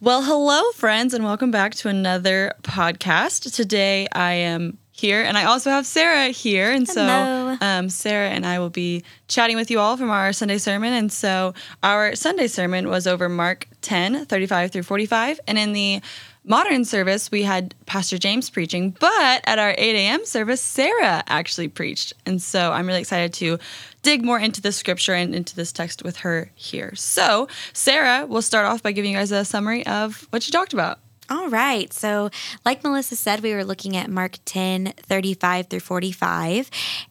Well, hello, friends, and welcome back to another podcast. Today I am here, and I also have Sarah here. And Hello. so, um, Sarah and I will be chatting with you all from our Sunday sermon. And so, our Sunday sermon was over Mark 10 35 through 45. And in the modern service, we had Pastor James preaching, but at our 8 a.m. service, Sarah actually preached. And so, I'm really excited to dig more into the scripture and into this text with her here. So, Sarah will start off by giving you guys a summary of what she talked about. All right. So, like Melissa said, we were looking at Mark 10 35 through 45.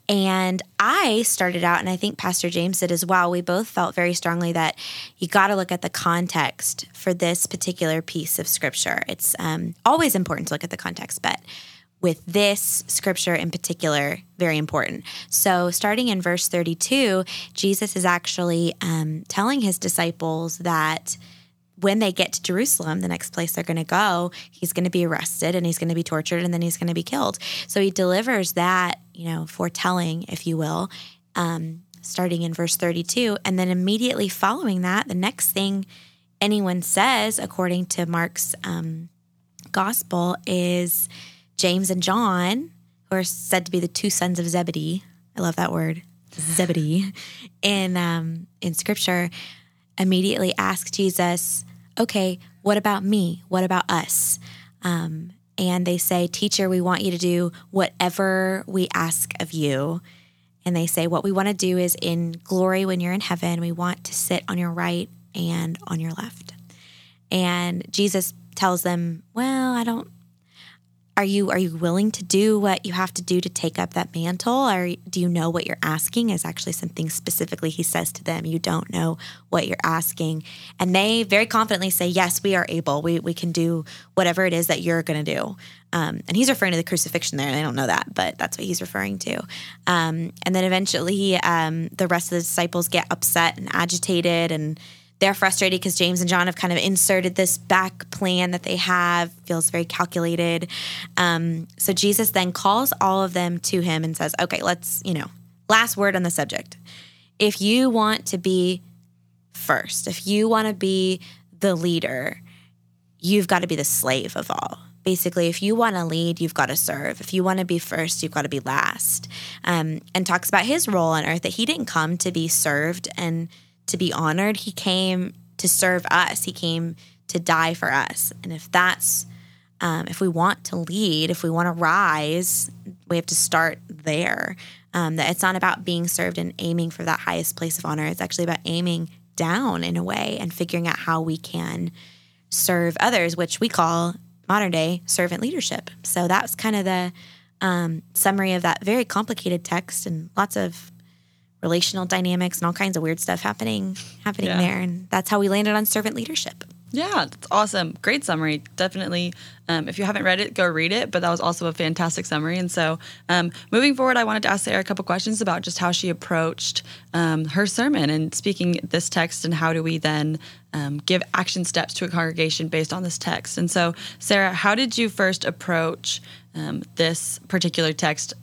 And I started out, and I think Pastor James did as well. We both felt very strongly that you got to look at the context for this particular piece of scripture. It's um, always important to look at the context, but with this scripture in particular, very important. So, starting in verse 32, Jesus is actually um, telling his disciples that when they get to Jerusalem, the next place they're going to go, he's going to be arrested and he's going to be tortured and then he's going to be killed. So he delivers that, you know, foretelling, if you will, um, starting in verse 32. And then immediately following that, the next thing anyone says, according to Mark's um, gospel, is James and John, who are said to be the two sons of Zebedee. I love that word, Zebedee, in um, in Scripture. Immediately ask Jesus, "Okay, what about me? What about us?" Um, and they say, "Teacher, we want you to do whatever we ask of you." And they say, "What we want to do is in glory when you're in heaven, we want to sit on your right and on your left." And Jesus tells them, "Well, I don't are you are you willing to do what you have to do to take up that mantle? Or do you know what you're asking is actually something specifically he says to them. You don't know what you're asking. And they very confidently say yes we are able. We, we can do whatever it is that you're going to do. Um, and he's referring to the crucifixion there they don't know that but that's what he's referring to. Um, and then eventually um, the rest of the disciples get upset and agitated and they're frustrated because James and John have kind of inserted this back plan that they have, feels very calculated. Um, so Jesus then calls all of them to him and says, Okay, let's, you know, last word on the subject. If you want to be first, if you want to be the leader, you've got to be the slave of all. Basically, if you want to lead, you've got to serve. If you want to be first, you've got to be last. Um, and talks about his role on earth that he didn't come to be served and to be honored. He came to serve us. He came to die for us. And if that's um, if we want to lead, if we want to rise, we have to start there. Um, that it's not about being served and aiming for that highest place of honor. It's actually about aiming down in a way and figuring out how we can serve others, which we call modern day servant leadership. So that's kind of the um, summary of that very complicated text and lots of relational dynamics and all kinds of weird stuff happening happening Yeah. there and that's how we landed on servant leadership Yeah, that's awesome. Great summary. Definitely, um, if you haven't read it, go read it. But that was also a fantastic summary. And so, um, moving forward, I wanted to ask Sarah a couple questions about just how she approached um, her sermon and speaking this text, and how do we then um, give action steps to a congregation based on this text. And so, Sarah, how did you first approach um, this particular text?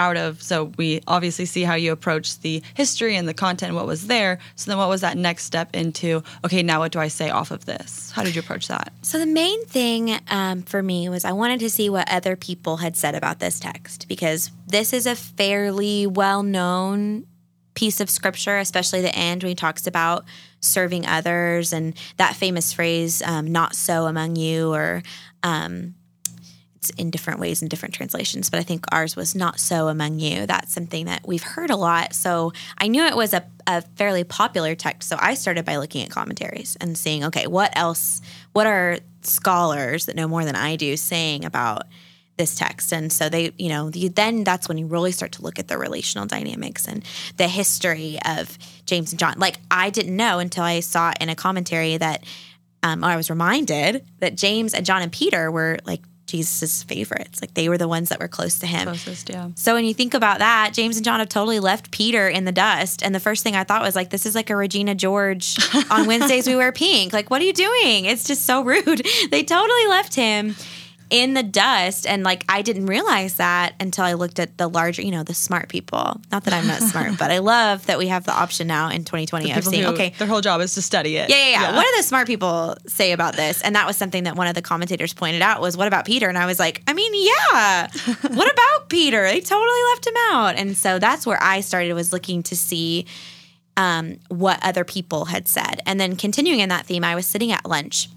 Out of so we obviously see how you approached the history and the content, what was there. So then, what was that next step into? Okay, now what do I say off of this? How did you approach that? So the main thing um, for me was I wanted to see what other people had said about this text because this is a fairly well-known piece of scripture, especially the end when he talks about serving others and that famous phrase um, "not so among you" or um, in different ways in different translations, but I think ours was not so among you. That's something that we've heard a lot. So I knew it was a, a fairly popular text. So I started by looking at commentaries and seeing, okay, what else, what are scholars that know more than I do saying about this text? And so they, you know, you, then that's when you really start to look at the relational dynamics and the history of James and John. Like I didn't know until I saw in a commentary that, um, I was reminded that James and John and Peter were like Jesus' favorites. Like they were the ones that were close to him. Closest, yeah. So when you think about that, James and John have totally left Peter in the dust. And the first thing I thought was like, this is like a Regina George on Wednesdays we wear pink. Like, what are you doing? It's just so rude. They totally left him in the dust. And like, I didn't realize that until I looked at the larger, you know, the smart people. Not that I'm not smart, but I love that we have the option now in 2020 of seeing, okay, their whole job is to study it. yeah, yeah, yeah, What do the smart people say about this? And that was something that one of the commentators pointed out was, what about Peter? And I was like, I mean, yeah. what about Peter? They totally left him out. And so that's where I started was looking to see um, what other people had said. And then continuing in that theme, I was sitting at lunch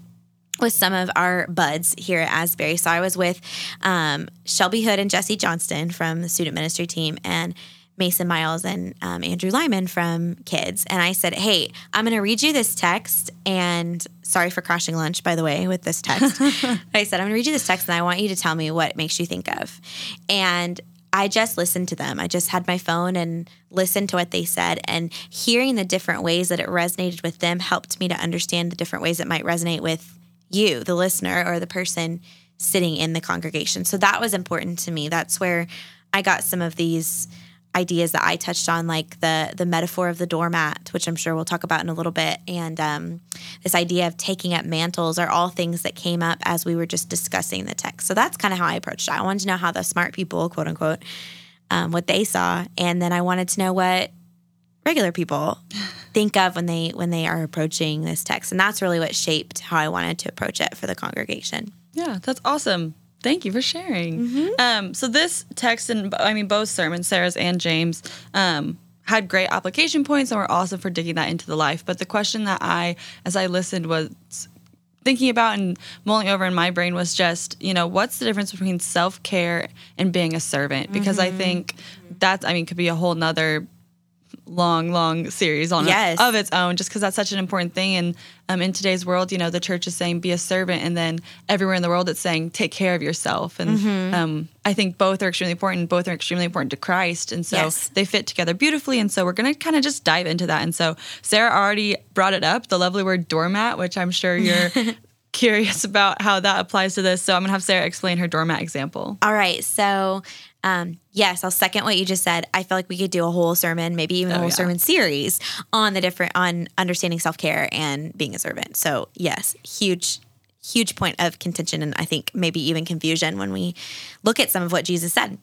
with some of our buds here at Asbury. So I was with um, Shelby Hood and Jesse Johnston from the student ministry team and Mason Miles and um, Andrew Lyman from Kids. And I said, Hey, I'm going to read you this text. And sorry for crashing lunch, by the way, with this text. I said, I'm going to read you this text and I want you to tell me what it makes you think of. And I just listened to them. I just had my phone and listened to what they said. And hearing the different ways that it resonated with them helped me to understand the different ways it might resonate with you, the listener, or the person sitting in the congregation. So that was important to me. That's where I got some of these ideas that I touched on, like the the metaphor of the doormat, which I'm sure we'll talk about in a little bit, and um, this idea of taking up mantles are all things that came up as we were just discussing the text. So that's kind of how I approached it. I wanted to know how the smart people, quote unquote, um, what they saw, and then I wanted to know what regular people think of when they when they are approaching this text, and that's really what shaped how I wanted to approach it for the congregation. Yeah, that's awesome. Thank you for sharing. Mm-hmm. Um, so this text and I mean both sermons, Sarah's and James, um, had great application points and were awesome for digging that into the life. But the question that I, as I listened, was thinking about and mulling over in my brain was just, you know, what's the difference between self care and being a servant? Because Mm-hmm. I think that's, I mean could be a whole nother long, long series on Yes. of its own, just because that's such an important thing. And um, in today's world, you know, the church is saying be a servant, and then everywhere in the world it's saying take care of yourself. And Mm-hmm. um, I think both are extremely important. Both are extremely important to Christ, and so Yes. they fit together beautifully. And so we're going to kind of just dive into that. And so Sarah already brought it up, the lovely word doormat, which I'm sure you're. Curious about how that applies to this. So I'm gonna have Sarah explain her doormat example. All right. So, um, yes, I'll second what you just said. I feel like we could do a whole sermon, maybe even a Oh, whole yeah. sermon series on the different on understanding self care and being a servant. So, yes, huge, huge point of contention, and I think maybe even confusion when we look at some of what Jesus said.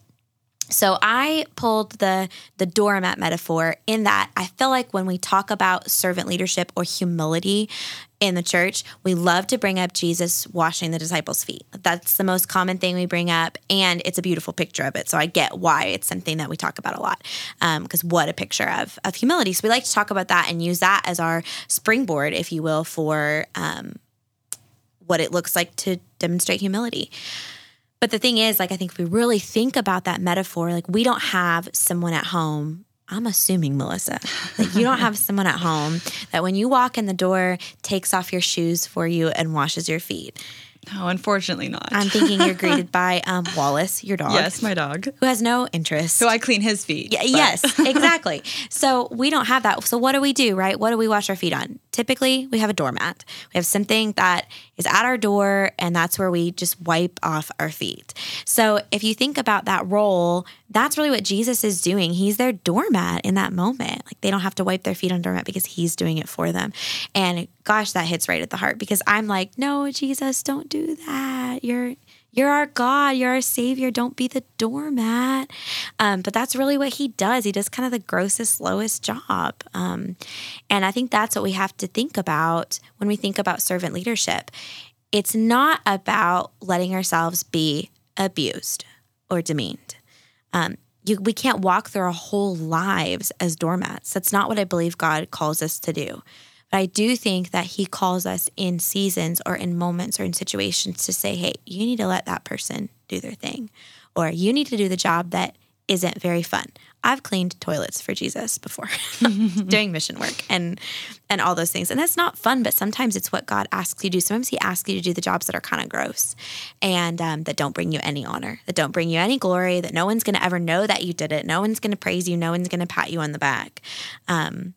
So I pulled the the doormat metaphor in that I feel like when we talk about servant leadership or humility in the church, we love to bring up Jesus washing the disciples' feet. That's the most common thing we bring up, and it's a beautiful picture of it. So I get why it's something that we talk about a lot, because what a picture of of humility. So we like to talk about that and use that as our springboard, if you will, for um, what it looks like to demonstrate humility. But the thing is, like, I think if we really think about that metaphor, like, we don't have someone at home. I'm assuming, Melissa, that you don't have someone at home that when you walk in the door takes off your shoes for you and washes your feet. No, unfortunately not. I'm thinking you're greeted by um, Wallace, your dog, yes, my dog. who has no interest. So I clean his feet. Yeah, yes, exactly. So we don't have that. So what do we do, right? What do we wash our feet on? Typically, we have a doormat. We have something that is at our door, and that's where we just wipe off our feet. So if you think about that role, that's really what Jesus is doing. He's their doormat in that moment. Like they don't have to wipe their feet on doormat because he's doing it for them. And gosh, that hits right at the heart because I'm like, no, Jesus, don't do that. You're you're our God. You're our Savior. Don't be the doormat. Um, but that's really what he does. He does kind of the grossest, lowest job. Um, and I think that's what we have to think about when we think about servant leadership. It's not about letting ourselves be abused or demeaned. Um, you, we can't walk through our whole lives as doormats. That's not what I believe God calls us to do. But I do think that He calls us in seasons or in moments or in situations to say, hey, you need to let that person do their thing, or you need to do the job that isn't very fun. I've cleaned toilets for Jesus before doing mission work and and all those things. And that's not fun, but sometimes it's what God asks you to do. Sometimes He asks you to do the jobs that are kind of gross and um, that don't bring you any honor, that don't bring you any glory, that no one's going to ever know that you did it. No one's going to praise you. No one's going to pat you on the back. Um,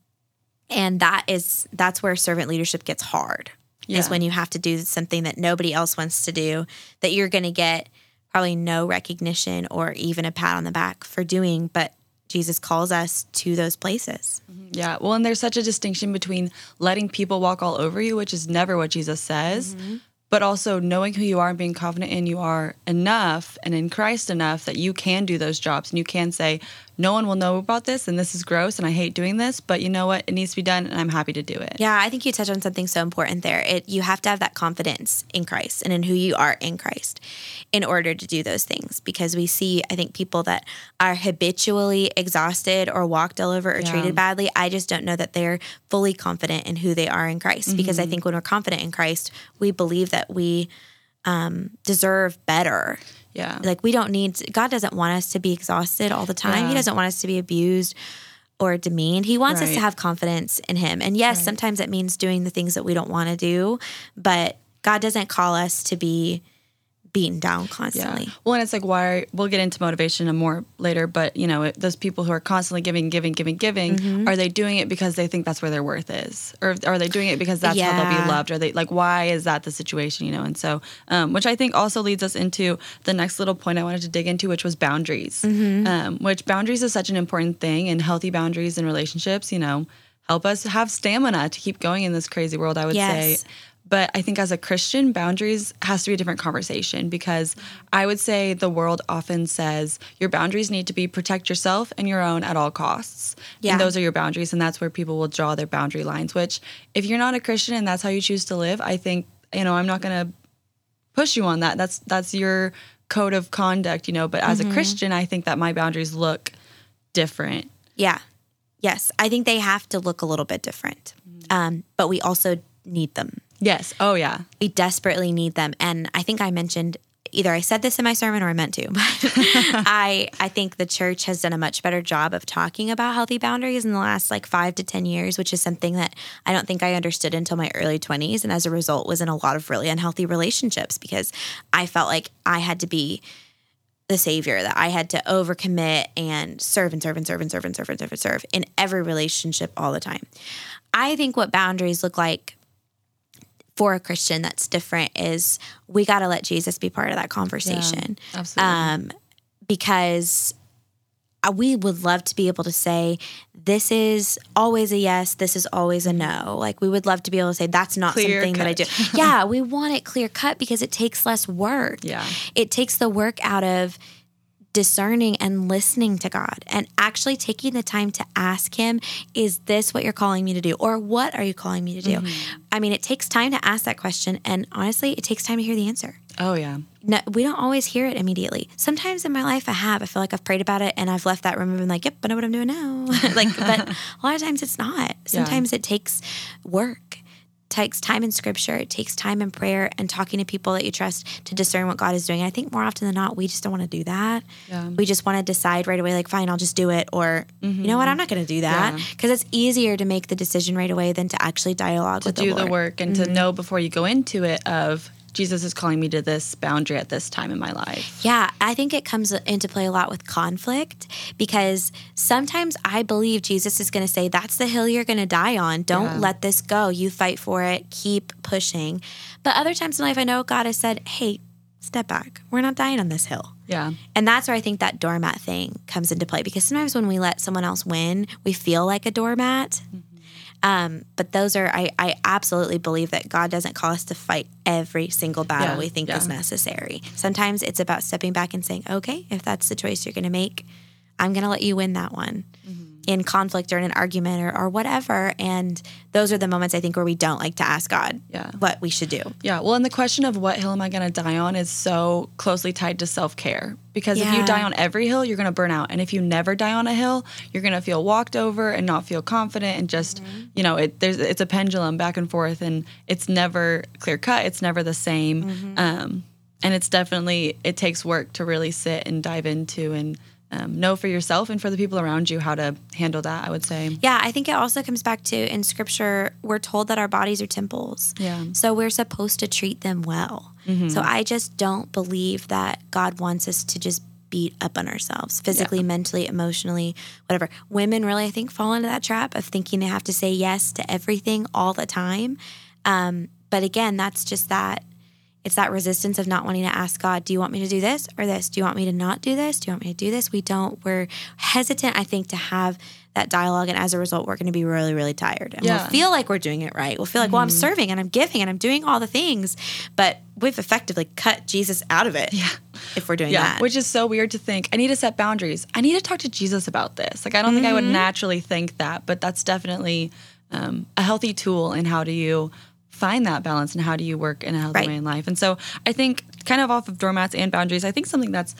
and that is that's where servant leadership gets hard. Is when you have to do something that nobody else wants to do, that you're going to get probably no recognition or even a pat on the back for doing, but Jesus calls us to those places. Yeah. Well, and there's such a distinction between letting people walk all over you, which is never what Jesus says, Mm-hmm. but also knowing who you are and being confident in you are enough and in Christ enough that you can do those jobs and you can say, no one will know about this and this is gross and I hate doing this, but you know what? It needs to be done and I'm happy to do it. Yeah, I think you touched on something so important there. It you have to have that confidence in Christ and in who you are in Christ in order to do those things because we see I think people that are habitually exhausted or walked all over or Yeah. treated badly, I just don't know that they're fully confident in who they are in Christ because Mm-hmm. I think when we're confident in Christ, we believe that we um, deserve better Yeah. like we don't need God doesn't want us to be exhausted all the time. He doesn't want us to be abused or demeaned. He wants us to have confidence in him. And yes, sometimes it means doing the things that we don't want to do, but God doesn't call us to be beaten down constantly. Well, and it's like why we'll get into motivation and more later, but you know, it, those people who are constantly giving, giving, giving, giving, Mm-hmm. are they doing it because they think that's where their worth is, or are they doing it because that's how they'll be loved? Are they like why is that the situation? You know, and so, um, which I think also leads us into the next little point I wanted to dig into, which was boundaries. Mm-hmm. Um, which boundaries is such an important thing, and healthy boundaries in relationships. You know, help us have stamina to keep going in this crazy world. I would Yes. say. But I think as a Christian, boundaries has to be a different conversation because I would say the world often says your boundaries need to be protect yourself and your own at all costs. Yeah. And those are your boundaries. And that's where people will draw their boundary lines, which if you're not a Christian and that's how you choose to live, I think, you know, I'm not going to push you on that. That's, that's your code of conduct, you know, but as a Christian, I think that my boundaries look different. Yeah. Yes. I think they have to look a little bit different. Um, but we also need them. Yes. Oh, yeah. we desperately need them and i think i mentioned either i said this in my sermon or i meant to but i i think the church has done a much better job of talking about healthy boundaries in the last like five to ten years which is something that i don't think i understood until my early 20s and as a result was in a lot of really unhealthy relationships because i felt like i had to be the savior that I had to overcommit and serve and serve and serve and serve and serve and serve and serve in every relationship all the time. I think what boundaries look like for a Christian that's different is we got to let Jesus be part of that conversation. Absolutely. Um, because we would love to be able to say, this is always a yes, this is always a no. Like we would love to be able to say, that's not Clear something that I do. yeah, we want it clear cut because it takes less work. Yeah. It takes the work out of discerning and listening to God and actually taking the time to ask Him, is this what you're calling me to do? Or what are you calling me to do? Mm-hmm. I mean, it takes time to ask that question. And honestly, it takes time to hear the answer. oh, yeah. No, we don't always hear it immediately. Sometimes in my life, I have. I feel like I've prayed about it and I've left that room and been like, yep, I know what I'm doing now. like, but a lot of times it's not. Sometimes it takes work, takes time in scripture, it takes time in prayer and talking to people that you trust to discern what God is doing. I think more often than not, we just don't want to do that. Yeah. We just want to decide right away, like, fine, I'll just do it. Or, you know mm-hmm. what, I'm not going to do that. Yeah. Because it's easier to make the decision right away than to actually dialogue to with the Lord. To do the work and to mm-hmm. know before you go into it of Jesus is calling me to this boundary at this time in my life. Yeah, I think it comes into play a lot with conflict because sometimes I believe Jesus is going to say, That's the hill you're going to die on. Don't Yeah. let this go. You fight for it, keep pushing. But other times in life, I know God has said, Hey, step back. We're not dying on this hill. Yeah. And that's where I think that doormat thing comes into play because sometimes when we let someone else win, we feel like a doormat. Mm-hmm. Um, but those are, I, I absolutely believe that God doesn't call us to fight every single battle Yeah, we think is necessary. Sometimes it's about stepping back and saying, okay, if that's the choice you're going to make, I'm going to let you win that one in conflict or in an argument or, or whatever. And those are the moments I think where we don't like to ask God Yeah. what we should do. Yeah. Well, and the question of what hill am I going to die on is so closely tied to self care. Because if you die on every hill, you're going to burn out. And if you never die on a hill, you're going to feel walked over and not feel confident and just, you know, it, there's, it's a pendulum back and forth and it's never clear cut. It's never the same. Um, and it's definitely, it takes work to really sit and dive into and um, know for yourself and for the people around you how to handle that, I would say. Yeah, I think it also comes back to in scripture, we're told that our bodies are temples. Yeah. Mm-hmm. So we're supposed to treat them well. So I just don't believe that God wants us to just beat up on ourselves physically, mentally, emotionally, whatever. Women really, I think, fall into that trap of thinking they have to say yes to everything all the time. Um, but again, that's just that It's that resistance of not wanting to ask God, do you want me to do this or this? Do you want me to not do this? Do you want me to do this? We don't, we're hesitant, I think, to have that dialogue. And as a result, we're going to be really, really tired. And Yeah. we'll feel like we're doing it right. We'll feel like, well, I'm serving and I'm giving and I'm doing all the things. But we've effectively cut Jesus out of it yeah. if we're doing Yeah, that. which is so weird to think. I need to set boundaries. I need to talk to Jesus about this. Like, I don't think I would naturally think that, but that's definitely um, a healthy tool in how do you find that balance and how do you work in a healthy Right. way in life. And so I think, kind of off of doormats and boundaries, I think something that's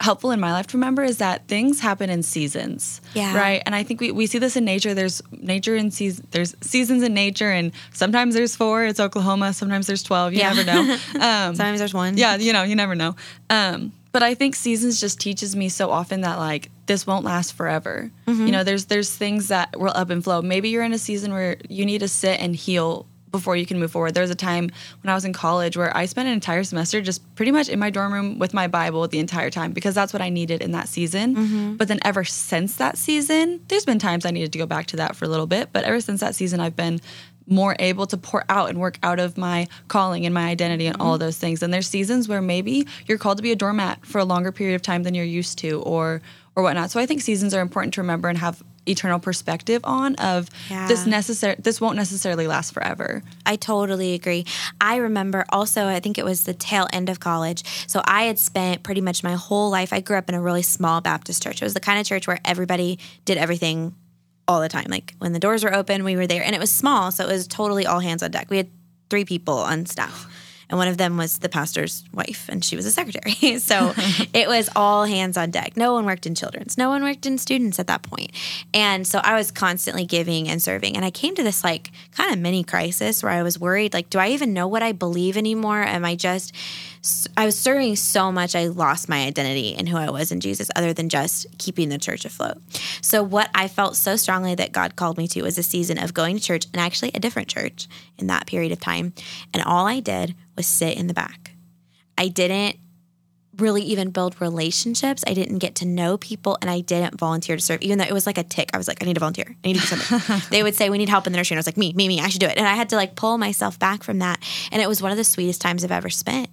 helpful in my life to remember is that things happen in seasons. Yeah. Right. And I think we, we see this in nature. There's nature in season. There's seasons in nature, and sometimes there's four. It's Oklahoma. Sometimes there's twelve. You Yeah. never know. Um, Sometimes there's one. yeah, you know, you never know. Um, but I think seasons just teaches me so often that like this won't last forever. You know, there's there's things that will up and flow. Maybe you're in a season where you need to sit and heal before you can move forward. There was a time when I was in college where I spent an entire semester just pretty much in my dorm room with my Bible the entire time because that's what I needed in that season. Mm-hmm. But then ever since that season, there's been times I needed to go back to that for a little bit, but ever since that season I've been more able to pour out and work out of my calling and my identity and all of those things. And there's seasons where maybe you're called to be a doormat for a longer period of time than you're used to or or whatnot. So I think seasons are important to remember and have eternal perspective on of this necessary this won't necessarily last forever. I totally agree. I remember also, I think it was the tail end of college. So I had spent pretty much my whole life, I grew up in a really small Baptist church. It was the kind of church where everybody did everything all the time. Like when the doors were open, we were there. And it was small, so it was totally all hands on deck. We had three people on staff. And one of them was the pastor's wife, and she was a secretary. so it was all hands on deck. No one worked in children's, no one worked in students at that point. And so I was constantly giving and serving. And I came to this like kind of mini crisis where I was worried like, do I even know what I believe anymore? Am I just, I was serving so much, I lost my identity and who I was in Jesus, other than just keeping the church afloat. So, what I felt so strongly that God called me to was a season of going to church and actually a different church in that period of time. And all I did was sit in the back. I didn't really even build relationships. I didn't get to know people and I didn't volunteer to serve, even though it was like a tick. I was like, I need to volunteer. I need to do something. they would say, We need help in the nursery. And I was like, Me, me, me, I should do it. And I had to like pull myself back from that. And it was one of the sweetest times I've ever spent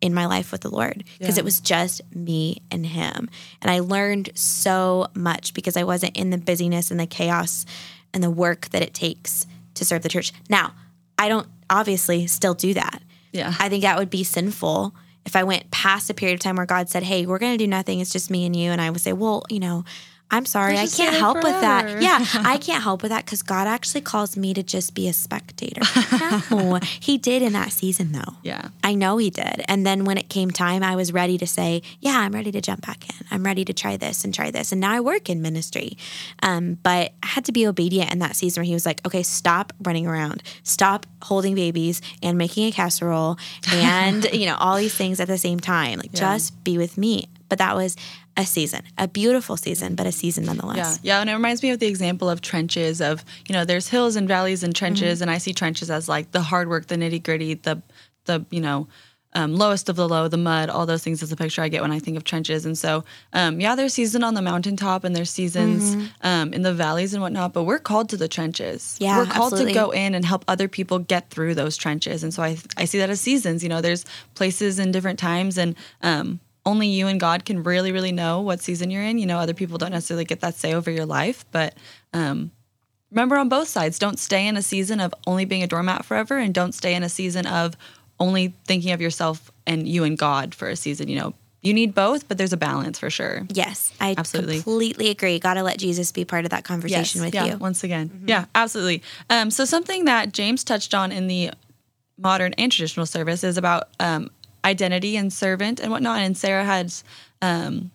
in my life with the Lord because Yeah. it was just me and Him. And I learned so much because I wasn't in the busyness and the chaos and the work that it takes to serve the church. Now, I don't obviously still do that. Yeah. I think that would be sinful if I went past a period of time where God said, Hey, we're going to do nothing. It's just me and you. And I would say, Well, you know, I'm sorry. I can't help with that. Yeah, I can't help with that because God actually calls me to just be a spectator. No, He did in that season, though. Yeah. I know he did. And then when it came time, I was ready to say, Yeah, I'm ready to jump back in. I'm ready to try this and try this. And now I work in ministry. Um, but I had to be obedient in that season where he was like, Okay, stop running around, stop holding babies and making a casserole and, you know, all these things at the same time. Like, Yeah. just be with me. But that was a season, a beautiful season, but a season nonetheless. yeah, yeah, and it reminds me of the example of trenches. Of you know, there's hills and valleys and trenches, Mm-hmm. and I see trenches as like the hard work, the nitty gritty, the the you know um, lowest of the low, the mud, all those things is the picture I get when I think of trenches. And so, um, yeah, there's season on the mountaintop and there's seasons um, in the valleys and whatnot, but we're called to the trenches. Mm-hmm. Yeah, we're called absolutely. to go in and help other people get through those trenches. And so I I see that as seasons. You know, there's places in different times and. Only you and God can really, really know what season you're in. You know, other people don't necessarily get that say over your life, but um, remember on both sides, don't stay in a season of only being a doormat forever, and don't stay in a season of only thinking of yourself and you and God for a season. You know, you need both, but there's a balance for sure. Yes, I Absolutely. completely agree. Got to let Jesus be part of that conversation with yeah, you. Once again. Yeah, absolutely. Um, so something that James touched on in the modern and traditional service is about um, identity and servant and whatnot. And Sarah has um,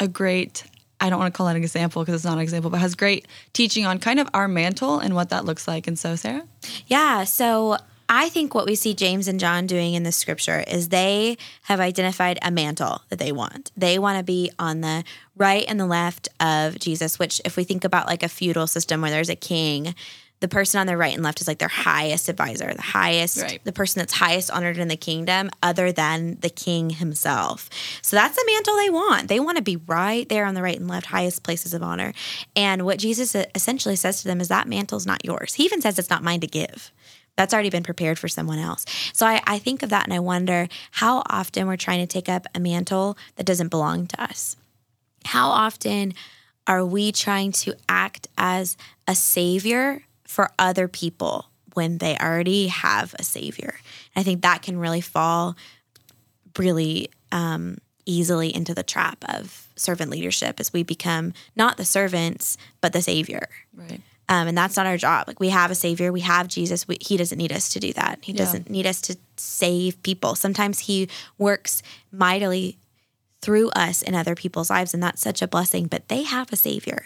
a great, I don't want to call it an example because it's not an example, but has great teaching on kind of our mantle and what that looks like. And so, Sarah? Yeah. So I think what we see James and John doing in the scripture is they have identified a mantle that they want. They want to be on the right and the left of Jesus, which, if we think about like a feudal system where there's a king, the person on the right and left is like their highest advisor, the highest, Right. the person that's highest honored in the kingdom, other than the king himself. So that's the mantle they want. They want to be right there on the right and left, highest places of honor. And what Jesus essentially says to them is that mantle's not yours. He even says it's not mine to give. That's already been prepared for someone else. So I, I think of that and I wonder how often we're trying to take up a mantle that doesn't belong to us. How often are we trying to act as a savior for other people when they already have a savior? I think that can really fall really um, easily into the trap of servant leadership as we become not the servants, but the savior. Right. Um, and that's not our job. Like we have a savior, we have Jesus. We, he doesn't need us to do that. He doesn't need us to save people. Sometimes he works mightily through us in other people's lives, and that's such a blessing. But they have a savior.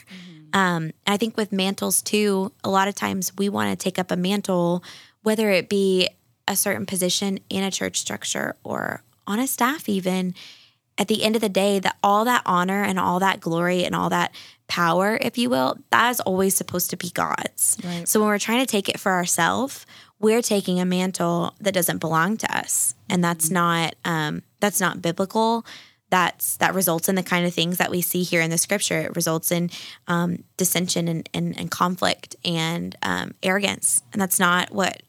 Um, I think with mantles too, a lot of times we want to take up a mantle, whether it be a certain position in a church structure or on a staff, even. At the end of the day, that all that honor and all that glory and all that power, if you will, that is always supposed to be God's. Right. So when we're trying to take it for ourselves, we're taking a mantle that doesn't belong to us, and that's not um, that's not biblical. That's that results in the kind of things that we see here in the scripture. It results in um, dissension and, and, and conflict and um, arrogance, and that's not what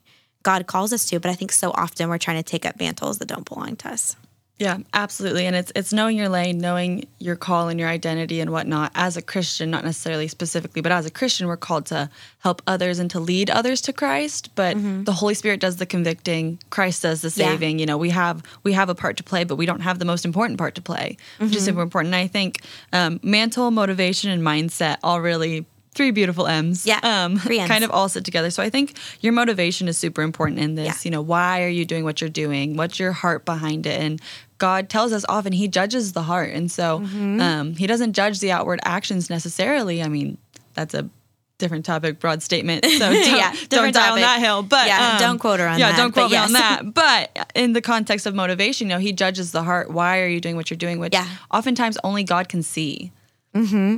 God calls us to. But I think so often we're trying to take up mantles that don't belong to us. Yeah, absolutely. And it's it's knowing your lane, knowing your call and your identity and whatnot. As a Christian, not necessarily specifically, but as a Christian, we're called to help others and to lead others to Christ. But the Holy Spirit does the convicting, Christ does the Yeah. saving. You know, we have we have a part to play, but we don't have the most important part to play, which is super important. And I think um, mantle, motivation, and mindset all really three beautiful M's. Yeah, um, three Ms. kind of all sit together. So I think your motivation is super important in this. Yeah. You know, why are you doing what you're doing? What's your heart behind it? And God tells us often He judges the heart, and so Mm-hmm. um, He doesn't judge the outward actions necessarily. I mean, that's a different topic, broad statement. So don't, Yeah, don't die on that hill. But Yeah, um, don't quote her on yeah, that, don't but quote me yes. on that. But in the context of motivation, you know, He judges the heart. Why are you doing what you're doing? Which Yeah. oftentimes only God can see.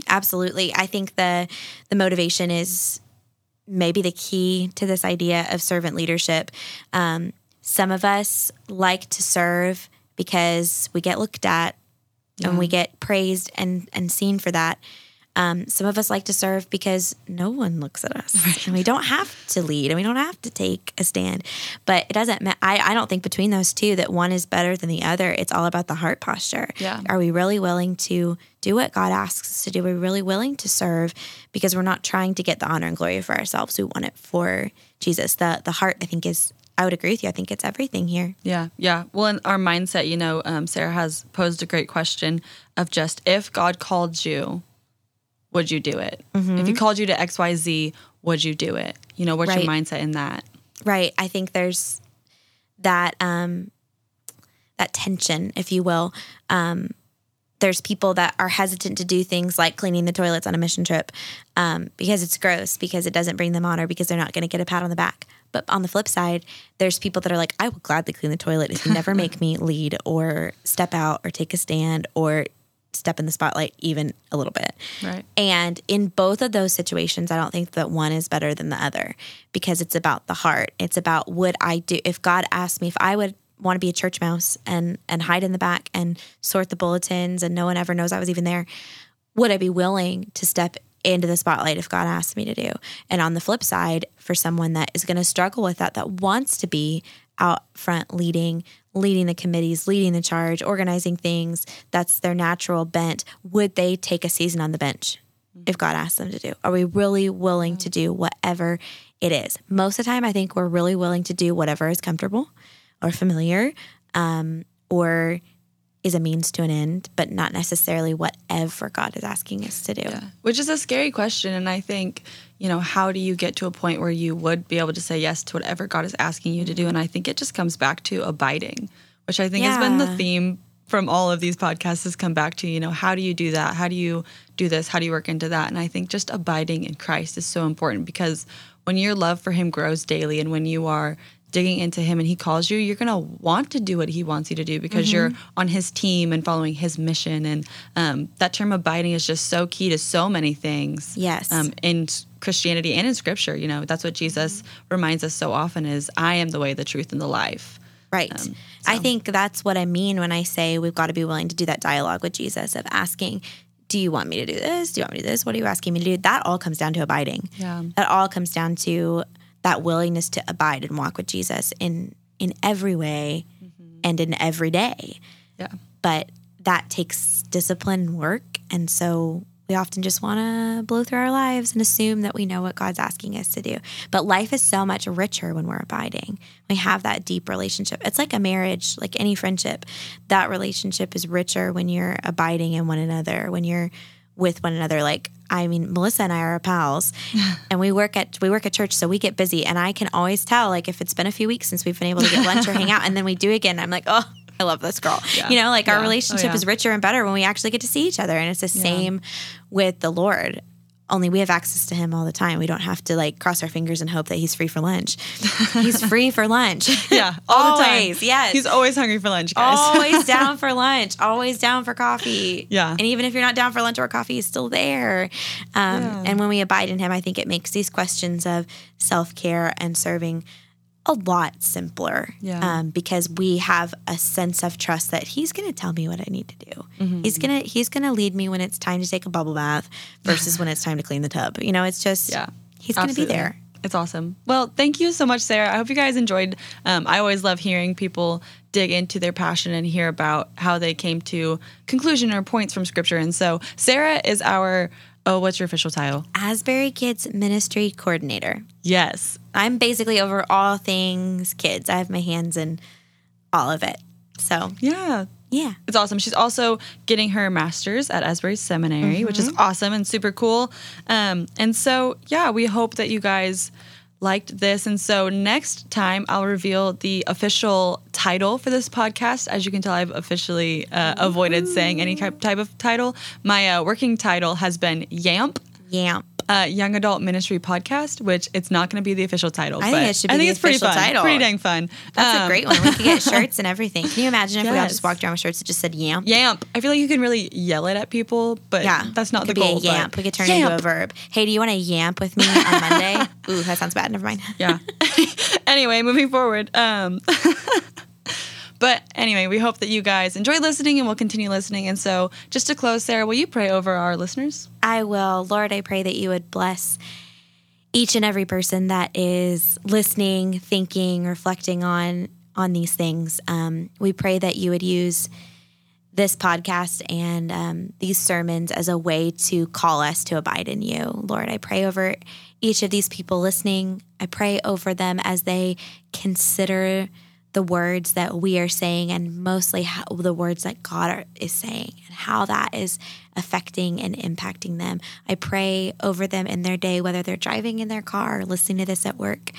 Absolutely. I think the the motivation is maybe the key to this idea of servant leadership. Um, some of us like to serve because we get looked at and we get praised and and seen for that. Um, some of us like to serve because no one looks at us, and we don't have to lead, and we don't have to take a stand. But it doesn't. Ma- I I don't think between those two that one is better than the other. It's all about the heart posture. Yeah. Are we really willing to do what God asks us to do? Are we really willing to serve because we're not trying to get the honor and glory for ourselves? We want it for Jesus. The the heart, I think, is. I would agree with you. I think it's everything here. Yeah, yeah. Well, in our mindset, you know, um, Sarah has posed a great question of just if God called you, would you do it? If He called you to X, Y, Z, would you do it? You know, what's your mindset in that? Right. I think there's that um that tension, if you will. Um there's people that are hesitant to do things like cleaning the toilets on a mission trip um, because it's gross, because it doesn't bring them honor, because they're not going to get a pat on the back. But on the flip side, there's people that are like, I will gladly clean the toilet if you never make me lead or step out or take a stand or step in the spotlight even a little bit. Right. And in both of those situations, I don't think that one is better than the other because it's about the heart. It's about would I do if God asked me if I would want to be a church mouse and and hide in the back and sort the bulletins and no one ever knows I was even there, would I be willing to step into the spotlight if God asked me to do? And on the flip side, for someone that is going to struggle with that, that wants to be out front leading, leading the committees, leading the charge, organizing things, that's their natural bent. Would they take a season on the bench if God asked them to do? Are we really willing to do whatever it is? Most of the time, I think we're really willing to do whatever is comfortable or familiar um, or is a means to an end, but not necessarily whatever God is asking us to do. Which is a scary question. And I think, you know, how do you get to a point where you would be able to say yes to whatever God is asking you to do? And I think it just comes back to abiding, which I think has been the theme from all of these podcasts has come back to, you know, how do you do that? How do you do this? How do you work into that? And I think just abiding in Christ is so important because when your love for him grows daily and when you are digging into him and he calls you, you're going to want to do what he wants you to do because you're on his team and following his mission. And um, that term abiding is just so key to so many things. Yes. Um, in Christianity and in scripture, you know, that's what Jesus reminds us so often is I am the way, the truth, and the life. Right. Um, I think that's what I mean when I say we've got to be willing to do that dialogue with Jesus of asking, do you want me to do this? Do you want me to do this? What are you asking me to do? That all comes down to abiding. Yeah. That all comes down to that willingness to abide and walk with Jesus in in every way mm-hmm. and in every day. Yeah. But that takes discipline and work. And so we often just want to blow through our lives and assume that we know what God's asking us to do. But life is so much richer when we're abiding. We have that deep relationship. It's like a marriage, like any friendship. That relationship is richer when you're abiding in one another, when you're with one another. Like, I mean, Melissa and I are pals and we work at we work at church, so we get busy and I can always tell like if it's been a few weeks since we've been able to get lunch or hang out and then we do again, I'm like, oh I love this girl. Yeah. You know, like Yeah. our Oh, relationship yeah. is richer and better when we actually get to see each other. And it's the same with the Lord. Only we have access to him all the time. We don't have to like cross our fingers and hope that he's free for lunch. he's free for lunch. Yeah. All the time. always. Yes. He's always hungry for lunch, guys. always down for lunch. Always down for coffee. Yeah. And even if you're not down for lunch or coffee, he's still there. Um, Yeah. And when we abide in him, I think it makes these questions of self care and serving a lot simpler Yeah. um, because we have a sense of trust that he's going to tell me what I need to do. Mm-hmm. He's gonna he's gonna lead me when it's time to take a bubble bath versus when it's time to clean the tub. You know, it's just Yeah. he's going to be there. It's awesome. Well, thank you so much, Sarah. I hope you guys enjoyed. Um, I always love hearing people dig into their passion and hear about how they came to conclusion or points from scripture. And so, Sarah is our oh, what's your official title? Asbury Kids Ministry Coordinator. Yes, I'm basically over all things kids. I have my hands in all of it. So yeah. yeah. It's awesome. She's also getting her master's at Asbury Seminary, which is awesome and super cool. Um, and so, yeah, we hope that you guys liked this. And so, next time I'll reveal the official title for this podcast. As you can tell, I've officially uh, avoided saying any type of title. My uh, working title has been YAMP. Yamp. Uh, Young Adult Ministry Podcast, which it's not going to be the official title. I think but it should be I think the it's pretty fun. title. Pretty dang fun. That's a Um, great one. We could get shirts and everything. Can you imagine if we all just walked around with shirts that just said yamp? Yamp. I feel like you can really yell it at people, but Yeah, that's not the goal. Be a yamp. We could turn it into a verb. Hey, do you want to yamp with me on Monday? Ooh, that sounds bad. Never mind. Yeah. anyway, moving forward. Um, but anyway, we hope that you guys enjoy listening and will continue listening. And so, just to close, Sarah, will you pray over our listeners? I will. Lord, I pray that you would bless each and every person that is listening, thinking, reflecting on on these things. Um, we pray that you would use this podcast and um, these sermons as a way to call us to abide in you. Lord, I pray over each of these people listening. I pray over them as they consider the words that we are saying and mostly how, the words that God are, is saying and how that is affecting and impacting them. I pray over them in their day, whether they're driving in their car or listening to this at work.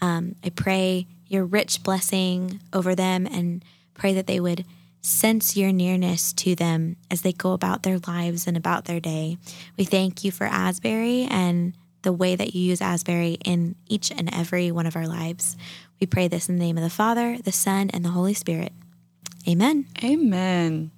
Um, I pray your rich blessing over them and pray that they would sense your nearness to them as they go about their lives and about their day. We thank you for Asbury and the way that you use Asbury in each and every one of our lives. We pray this in the name of the Father, the Son, and the Holy Spirit. Amen. Amen.